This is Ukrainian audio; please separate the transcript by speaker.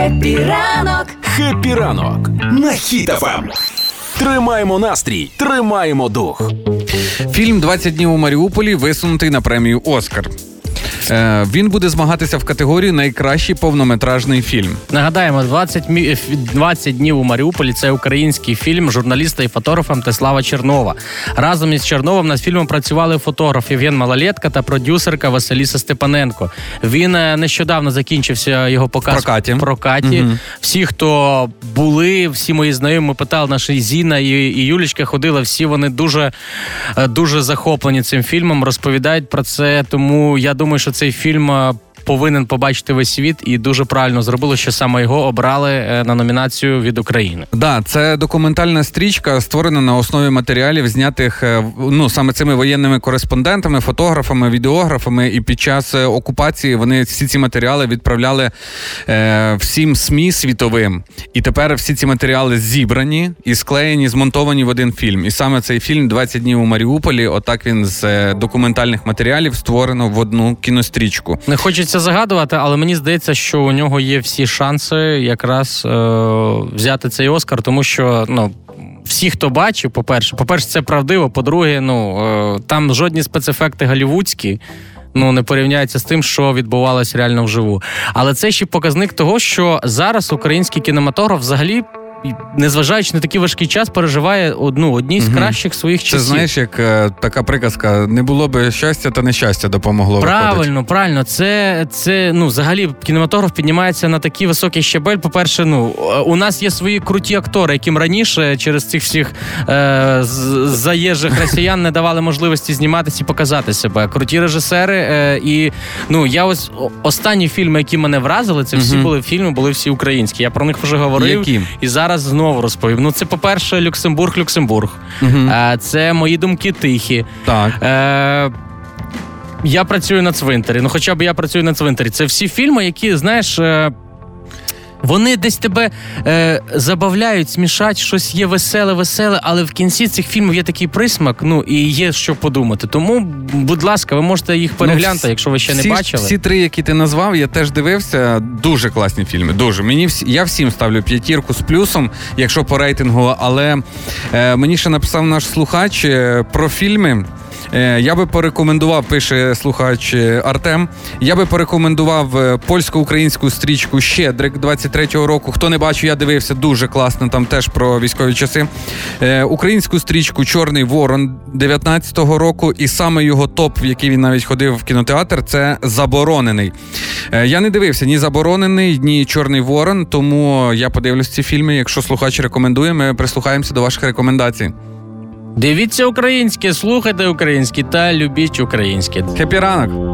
Speaker 1: Happy ранок!
Speaker 2: Happy ранок на Хіт FM. Тримаємо настрій, тримаємо дух.
Speaker 3: Фільм «20 днів у Маріуполі висунутий на премію Оскар. Е, він буде змагатися в категорії найкращий повнометражний фільм.
Speaker 4: Нагадаємо, 20, мі... 20 днів у Маріуполі це український фільм журналіста і фотографа Мстислава Чернова. Разом із Черновим над фільмом працювали фотограф Євген Малолетка та продюсерка Василіса Степаненко. Він е, нещодавно закінчився його показ
Speaker 3: Прокаті.
Speaker 4: прокаті.
Speaker 3: Мгм.
Speaker 4: Всі, хто були, всі мої знайомі питали, наша Зіна і, і Юлічка ходили. Всі вони дуже, е, дуже захоплені цим фільмом, розповідають про це. Тому я думаю, що цей фільм. Повинен побачити весь світ і дуже правильно зробили, що саме його обрали е, на номінацію від України.
Speaker 3: Да, це документальна стрічка, створена на основі матеріалів, знятих е, ну саме цими воєнними кореспондентами, фотографами, відеографами. І під час е, окупації вони всі ці матеріали відправляли е, всім СМІ світовим. І тепер всі ці матеріали зібрані і склеєні, змонтовані в один фільм. І саме цей фільм «20 днів у Маріуполі. Отак він з документальних матеріалів створено в одну кінострічку.
Speaker 4: Не хочеться загадувати, але мені здається, що у нього є всі шанси якраз е, взяти цей Оскар, тому що ну. Всі, хто бачив, по-перше, по-перше, це правдиво. По-друге, ну е, там жодні спецефекти голівудські. Ну, не порівняються з тим, що відбувалося реально вживу. Але це ще показник того, що зараз український кінематограф взагалі, незважаючи на такий важкий час, переживає одну одні з кращих своїх
Speaker 3: Це
Speaker 4: часів.
Speaker 3: знаєш, як е, така приказка: не було би щастя, та нещастя допомогло. виходить.
Speaker 4: Правильно, правильно. Це, це ну, взагалі кінематограф піднімається на такий високий щебель. По-перше, ну е, у нас є свої круті актори, яким раніше через цих всіх е, з- заїжджих росіян не давали можливості зніматися і показати себе. Круті режисери. Е, і ну я ось останні фільми, які мене вразили, це всі були фільми, були всі українські. Я про них вже говорив.
Speaker 3: Які?
Speaker 4: І зараз знову розповім. Ну, це, по-перше, Люксембург, Люксембург. Е, це мої думки тихі.
Speaker 3: Так.
Speaker 4: Е, я працюю на цвинтарі. Ну, хоча б я працюю на цвинтарі. Це всі фільми, які, знаєш. Вони десь тебе е, забавляють, смішать, щось є веселе, веселе, але в кінці цих фільмів є такий присмак, ну і є що подумати. Тому, будь ласка, ви можете їх переглянути,
Speaker 3: Ну,
Speaker 4: якщо ви ще
Speaker 3: всі,
Speaker 4: не бачили.
Speaker 3: Всі три, які ти назвав, я теж дивився. Дуже класні фільми. Дуже. Мені всі, я всім ставлю п'ятірку з плюсом, якщо по рейтингу. Але е, мені ще написав наш слухач е, про фільми. Е, Я би порекомендував, пише слухач е, Артем. Я би порекомендував е, польсько-українську стрічку Щедрик 23-го року. Хто не бачив, я дивився дуже класно. Там теж про військові часи. Українську стрічку Чорний Ворон 19-го року, і саме його топ, в який він навіть ходив в кінотеатр, це заборонений. Я не дивився ні заборонений, ні Чорний Ворон, тому я подивлюсь ці фільми. Якщо слухач рекомендує, ми прислухаємося до ваших рекомендацій.
Speaker 4: Дивіться українське, слухайте українське та любіть українське.
Speaker 3: Хепі ранок!